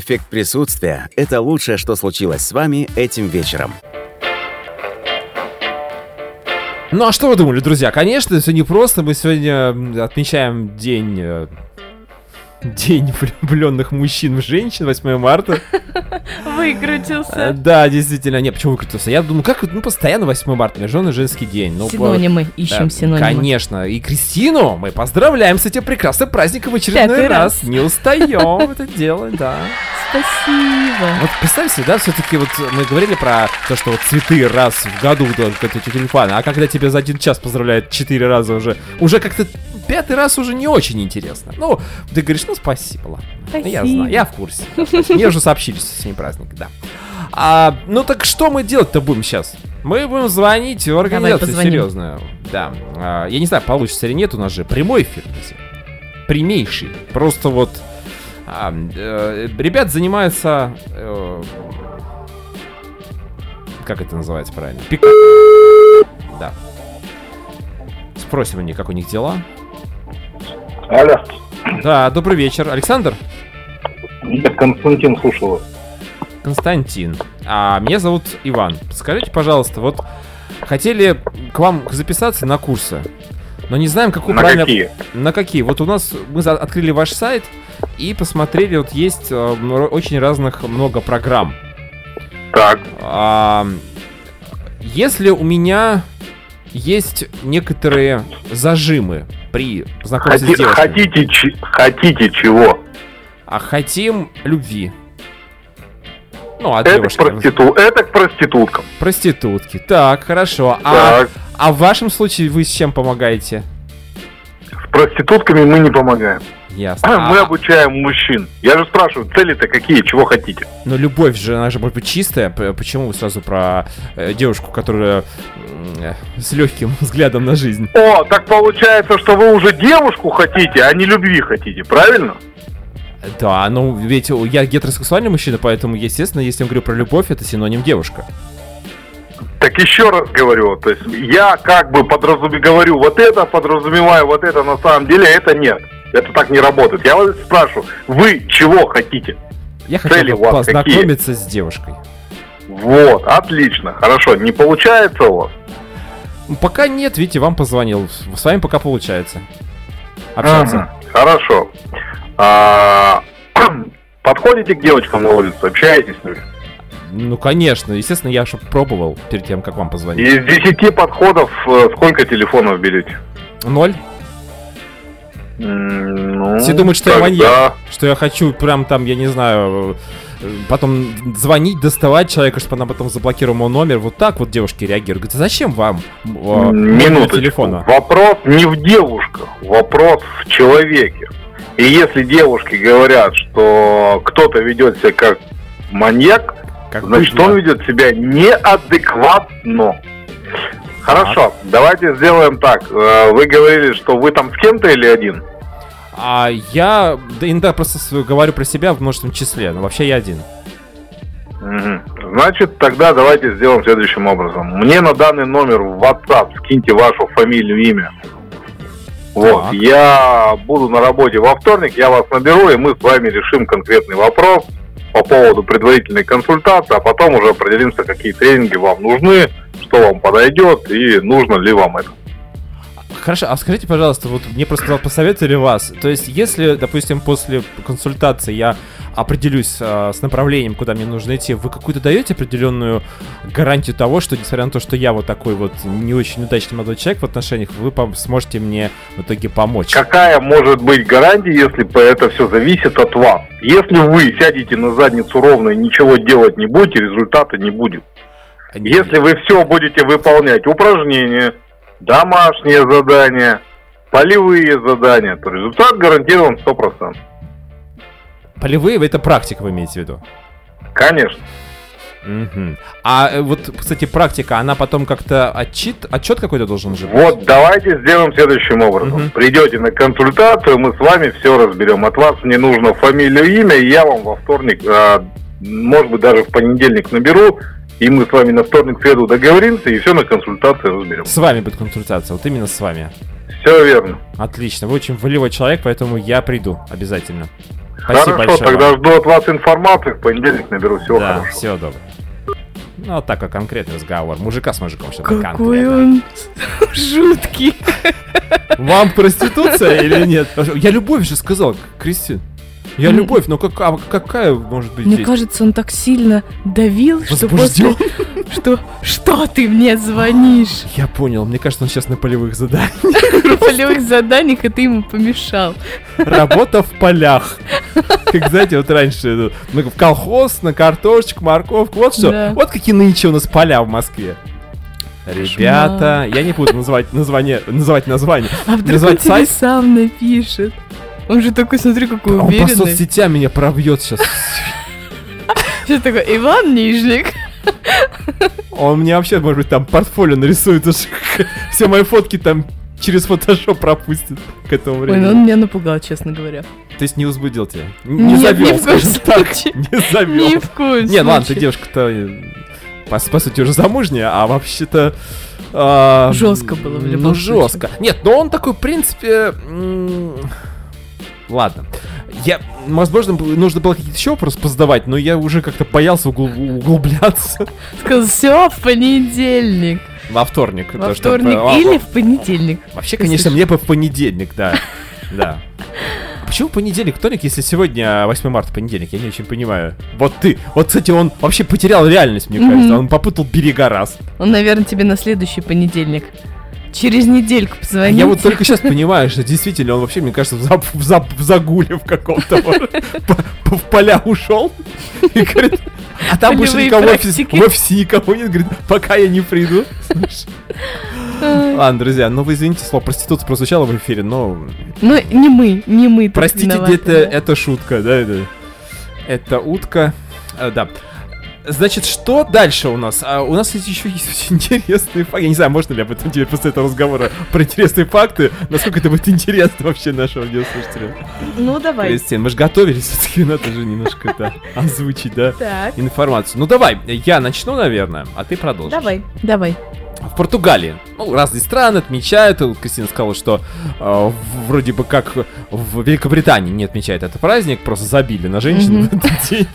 Эффект присутствия – это лучшее, что случилось с вами этим вечером. Ну а что вы думали, друзья? Конечно, все непросто. Мы сегодня отмечаем день... э, День влюбленных мужчин в женщин, 8 марта. Э, Выкрутился. Да, действительно. Не, почему выкрутился? Я думаю, как, ну, постоянно 8 марта, международный женский день. Ну, по- Синонимы, ищем Да, синонимы. Конечно. И Кристину мы поздравляем с этим прекрасным праздником в очередной Пятый раз. раз. Не устаем это делать, да. Спасибо. Вот представьте, да, все-таки вот мы говорили про то, что вот цветы раз в году только эти тюльпаны, а когда тебя за один час поздравляют четыре раза уже, уже как-то пятый раз уже не очень интересно. Ну, ты говоришь, ну спасибо, ладно. Ну, Я Спасибо. знаю, я в курсе. Мне уже сообщили, что сегодня праздник, да. А, ну так что мы делать-то будем сейчас? Мы будем звонить в организацию серьезную. Да. А, я не знаю, получится или нет, у нас же прямой эфир. друзья. Прямейший. Просто вот а, э, ребят занимаются... э, как это называется правильно? Пика... Да. Спросим у них, как у них дела. Алло, Да, добрый вечер. Александр? я Константин слушал вас. Константин. А меня зовут Иван. Скажите, пожалуйста, вот хотели к вам записаться на курсы, но не знаем, какую На правильно... какие? На какие? Вот у нас мы за- открыли ваш сайт и посмотрели, вот есть э, очень разных много программ. Так, А, если у меня есть некоторые зажимы при знакомстве Хоти- с девушкой, хотите, чи- хотите чего? а хотим любви. Ну, от Это к, девушки. проститу... это к проституткам. Проститутки. Так, хорошо. А, Так, а в вашем случае вы с чем помогаете? с проститутками мы не помогаем. Ясно. Мы А, обучаем мужчин. Я же спрашиваю, цели-то какие, чего хотите? но любовь же, она же может быть чистая. Почему вы сразу про э, девушку, которая э, с легким взглядом на жизнь? О, так получается, что вы уже девушку хотите, а не любви хотите, правильно? Да, ну ведь я гетеросексуальный мужчина, поэтому, естественно, если я говорю про любовь, это синоним девушка. Так еще раз говорю, то есть я как бы подразуме... говорю вот это, подразумеваю вот это, на самом деле это нет. Это так не работает. Я вас спрашиваю, вы чего хотите? Я Цели хотел вас какие? познакомиться с девушкой. Вот, отлично, хорошо. Не получается у вас? Ну, Пока нет, видите, вам позвонил. С вами пока получается. Общаться. Ага, Хорошо. А, Подходите к девочкам на улицу, общаетесь с ними? Ну, конечно, естественно, я же пробовал перед тем, как вам позвонить. Из 10 подходов э, сколько телефонов берете? Ноль. Ну, Все думают, что я тогда- маньяк. Что я хочу прям там, я не знаю, э, потом звонить, доставать человека, чтобы она потом заблокировала мой номер. Вот так вот девушки реагируют. Говорят, «А зачем вам э, Минуточку. телефона? Вопрос не в девушках, вопрос в человеке. И если девушки говорят, что кто-то ведет себя как маньяк, Как значит он ведет себя неадекватно. Хорошо, давайте сделаем так. Э, Вы говорили, что вы там с кем-то или один? А я да, иногда просто говорю про себя в множественном числе, но вообще я один. Значит, тогда давайте сделаем следующим образом. Мне на данный номер в WhatsApp скиньте вашу фамилию, имя. Вот, Так. я буду на работе во вторник, я вас наберу, и мы с вами решим конкретный вопрос по поводу предварительной консультации, а потом уже определимся, какие тренинги вам нужны, что вам подойдет и нужно ли вам это. Хорошо, а скажите, пожалуйста, вот мне просто посоветовали вас. То есть, если, допустим, после консультации я определюсь а, с направлением, куда мне нужно идти, вы какую-то даете определенную гарантию того, что, несмотря на то, что я вот такой вот не очень удачный молодой человек в отношениях, вы сможете мне в итоге помочь? Какая может быть гарантия, если это все зависит от вас? Если вы сядете на задницу ровно и ничего делать не будете, результата не будет. Если вы все будете выполнять, упражнения, домашние задания, полевые задания, то результат гарантирован 100%. Полевые, это практика вы имеете в виду? Конечно. Мгм. А э, вот, кстати, практика, она потом как-то отчет, отчет какой-то должен же быть? Вот давайте сделаем следующим образом. Мгм. Придете на консультацию, мы с вами все разберем. От вас мне нужно фамилию, имя, и я вам во вторник, а, может быть, даже в понедельник наберу, и мы с вами на вторник, среду договоримся, и все на консультации разберем. С вами будет консультация, вот именно с вами. Все верно. Отлично, вы очень волевой человек, поэтому я приду обязательно. Спасибо Хорошо, большое тогда вам. жду от вас информацию, в понедельник наберу. Всего Да, хорошего. всего доброго. Ну, вот такой конкретный разговор. Мужика с мужиком что-то Какой конкретно. он жуткий. Вам проституция или нет? Я любовь же сказал, Кристин. Я любовь, но как- а какая может быть Мне здесь? кажется, он так сильно давил, что после... Что? Что ты мне звонишь? Я понял, мне кажется, он сейчас на полевых заданиях. На полевых заданиях, и ты ему помешал. Работа в полях. Как, знаете, вот раньше ну, ну, в колхоз, на картошечку, морковку, вот что. Да. Вот какие нынче у нас поля в Москве. Ребята, я не буду называть название, называть название. А вдруг он Называть тебе сайт? сам напишет? Он же такой, смотри, какой Он по уверенный. соцсетям меня пробьет сейчас. Сейчас такой, Иван Нижник. Он мне вообще, может быть, там портфолио нарисует. Все мои фотки там через фотошоп пропустит к этому Ой, ну времени. он меня напугал, честно говоря. То есть не возбудил тебя? Не Нет, завел, ни в коем случае. Не завел. Ни в коем Не, ладно, ты девушка-то, э, по, по сути, уже замужняя, а вообще-то... а, Жестко было в любом Ну, жестко. Нет, но он такой, в принципе... Ладно. Я, возможно, нужно было какие-то еще вопросы позадавать, но я уже как-то боялся угл- углубляться Сказал, все, в понедельник. во вторник. Во потому что, вторник а, или в понедельник. Вообще, конечно, мне бы в понедельник, да. Да. Почему понедельник, вторник, если сегодня 8 марта понедельник? Я не очень понимаю. Вот ты. Вот, кстати, он вообще потерял реальность, мне кажется. Он попутал берега раз. Он, наверное, тебе на следующий понедельник. Через недельку А позвонить. я вот только сейчас понимаю, что действительно он вообще, мне кажется, в, за- в за- в загуле в каком-то в поля ушел и говорит, а там больше никого в офисе, в офисе никого нет, говорит, пока я не приду. Ладно, друзья, ну вы извините, слово проституция прозвучало в эфире, но Ну, не мы, не мы. простите, где-то это шутка, да, это, это утка, Э, да. Значит, что дальше у нас? А, у нас еще есть очень интересные факты. Я не знаю, можно ли об этом теперь после этого разговора про интересные факты, насколько это будет интересно вообще нашим радиослушателям. Ну, давай. Кристин, мы же готовились, все-таки надо же немножко это озвучить, да? Так, Информацию. Ну давай, я начну, наверное, а ты продолжишь. давай, давай. В Португалии, ну, разные страны отмечают, вот Кристина сказала, что э, вроде бы как в Великобритании не отмечает этот праздник, просто забили на женщин в этот день.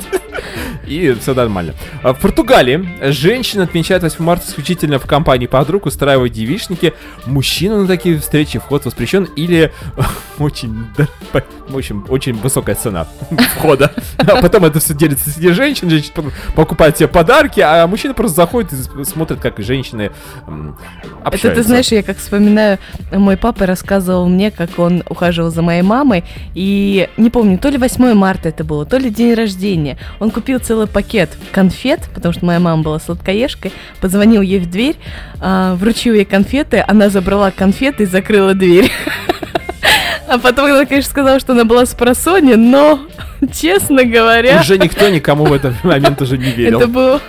И все нормально. А В Португалии женщины отмечают 8 марта исключительно в компании подруг, устраивают девичники. Мужчинам на такие встречи вход воспрещен или очень, в общем, очень высокая цена входа. А потом это все делится среди женщин, женщины покупают себе подарки, а мужчины просто заходят и с- смотрят, как женщины м, Это общаются. ты знаешь, я как вспоминаю, мой папа рассказывал мне, как он ухаживал за моей мамой, и не помню, то ли 8 марта это было, то ли день рождения. Он купил целый пакет конфет, потому что моя мама была сладкоежкой, позвонил ей в дверь, а, вручил ей конфеты, она забрала конфеты и закрыла дверь. А потом она, конечно, сказала, что она была с просони, но, честно говоря, Уже никто никому в этот момент уже не верил. это было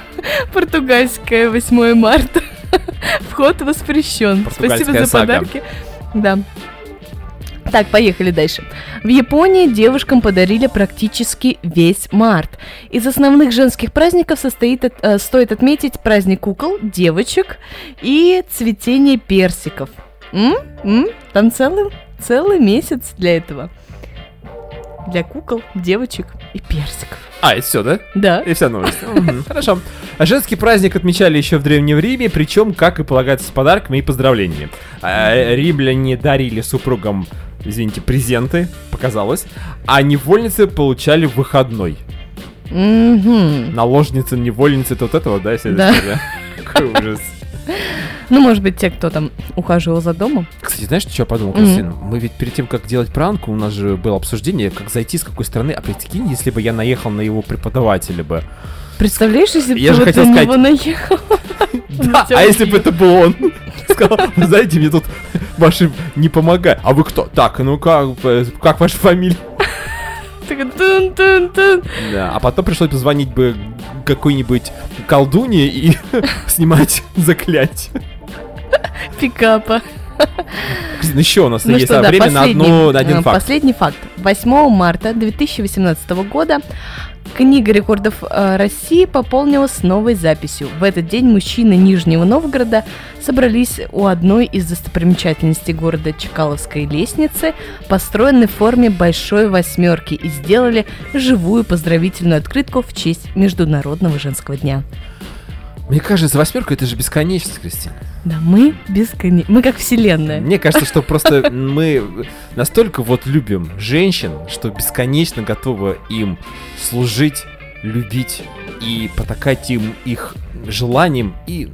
португальское 8 марта. Вход воспрещен. Спасибо за сага. подарки. Да. Так, поехали дальше. В Японии девушкам подарили практически весь март. Из основных женских праздников состоит, э, стоит отметить праздник кукол, девочек и цветение персиков. М? М? Там целый, целый месяц для этого. Для кукол, девочек и персиков. А, это все, да? Да. И вся новость. Хорошо. Женский праздник отмечали еще в Древнем Риме, причем, как и полагается, с подарками и поздравлениями. А, Римляне дарили супругам, извините, презенты, показалось, а невольницы получали выходной. Наложницы, невольницы, это вот этого, да, если Да. Какой ужас. Ну, может быть, те, кто там ухаживал за домом. Кстати, знаешь, что я подумал. Кристина? Мы ведь перед тем, как делать пранк, у нас же было обсуждение, как зайти с какой стороны. А прикинь, если бы я наехал на его преподавателя бы. Представляешь, если бы Я ты же хотел на сказать- него наехал? Да, а если бы это был он? Сказал, «Вы знаете, мне тут ваши не помогают. А вы кто? Так, ну как, как ваша фамилия? Да, а потом пришлось бы звонить бы какой-нибудь колдуне и снимать заклятие. Пикапа. Кристина, еще у нас Ну есть что, а, да, время на, последний, одну, на один э, факт. Последний факт. 8 марта 2018 года Книга рекордов э, России пополнилась новой записью. В этот день мужчины Нижнего Новгорода собрались у одной из достопримечательностей города Чкаловской лестницы, построенной в форме большой восьмерки, и сделали живую поздравительную открытку в честь Международного женского дня. Мне кажется, восьмерка это же бесконечность, Кристина. Да, мы бесконечно... Мы как вселенная. Мне кажется, что просто мы настолько вот любим женщин, что бесконечно готовы им служить, любить и потакать им их желанием и.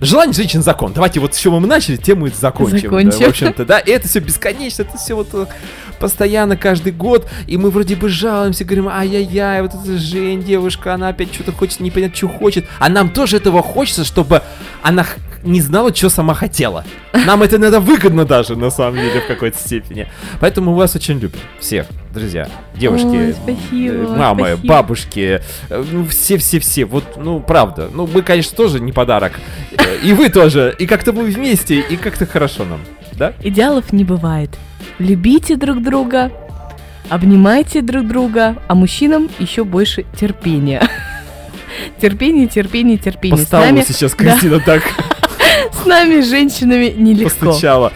Желание женщин закон. Давайте вот с чего мы начали, тем мы и закончим. Закончим. Да, в общем-то, да. И это все бесконечно, это все вот э, постоянно, каждый год. И мы вроде бы жалуемся, говорим, ай-яй-яй, вот эта Жень, девушка, она опять что-то хочет, не понятно, что хочет. А нам тоже этого хочется, чтобы она не знала, что сама хотела. Нам это иногда выгодно даже, на самом деле, в какой-то степени. Поэтому мы вас очень любим. Всех, друзья, девушки, Ой, спасибо, э, мамы, спасибо. бабушки, э, ну, все-все-все. Вот, ну, правда. Ну, мы, конечно, тоже не подарок. Э, И вы тоже. И как-то мы вместе, и как-то хорошо нам. Да? Идеалов не бывает. Любите друг друга, обнимайте друг друга, а мужчинам еще больше терпения. Терпение, терпение, терпение. По С столу нами, сейчас да, Кристина так с нами, женщинами, нелегко. постучала.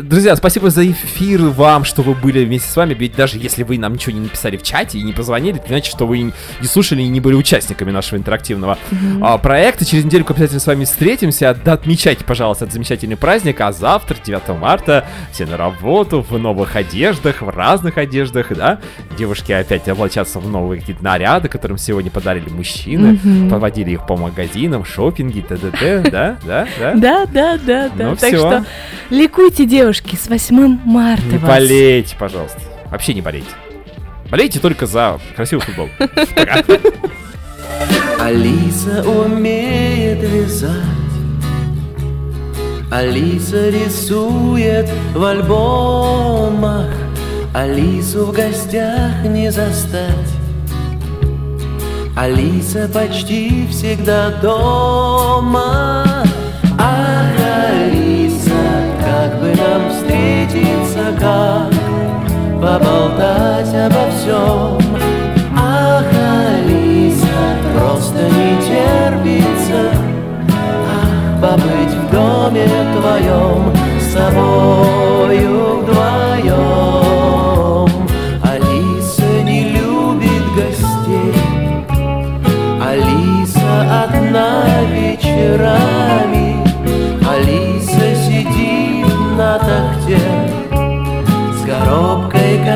Друзья, спасибо за эфир вам, что вы были вместе с вами. Ведь даже если вы нам ничего не написали в чате и не позвонили, это значит, что вы не слушали и не были участниками нашего интерактивного а, проекта. Через недельку обязательно с вами встретимся. Да, отмечайте, пожалуйста, этот замечательный праздник. А завтра, 9 марта, все на работу, в новых одеждах, в разных одеждах, да. Девушки опять облачатся в новые какие-то наряды, которым сегодня подарили мужчины. Мгм. Поводили их по магазинам, шопинге, т.д. Да, да, да. Да, да, да, да. Ну так что ликуйте, девушки, с 8 марта Не вас. болейте, пожалуйста. Вообще не болейте. Болейте только за красивый футбол. Пока. Алиса умеет вязать Алиса рисует в альбомах Алису в гостях не застать Алиса почти всегда дома Поболтать обо всем. Ах, Алиса, просто не терпится. Ах, побыть в доме твоем С тобою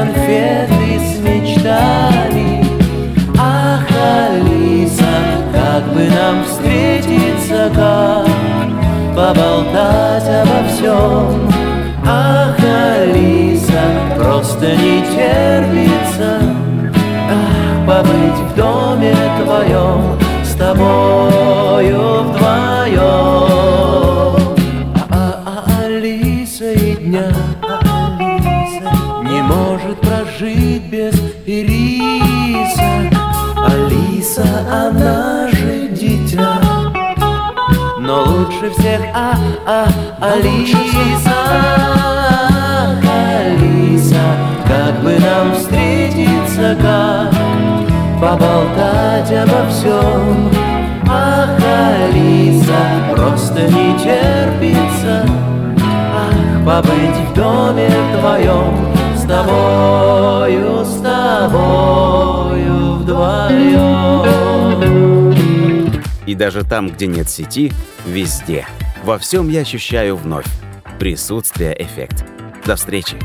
коробкой конфет и с мечтами Ах, Алиса, как бы нам встретиться, как Поболтать обо всем. Ах, Алиса, просто не терпится Ах, побыть в доме твоем С тобою вдвоем прожить без Ириса. Алиса, она же дитя. Но лучше всех а, а, Алиса. Ах, Алиса, как бы нам встретиться, как Поболтать обо всем. Ах, Алиса, просто не терпится. Ах, побыть в доме твоем С тобою, с тобою вдвоем И даже там, где нет сети, везде. Во всем я ощущаю вновь. Присутствие эффект. До встречи.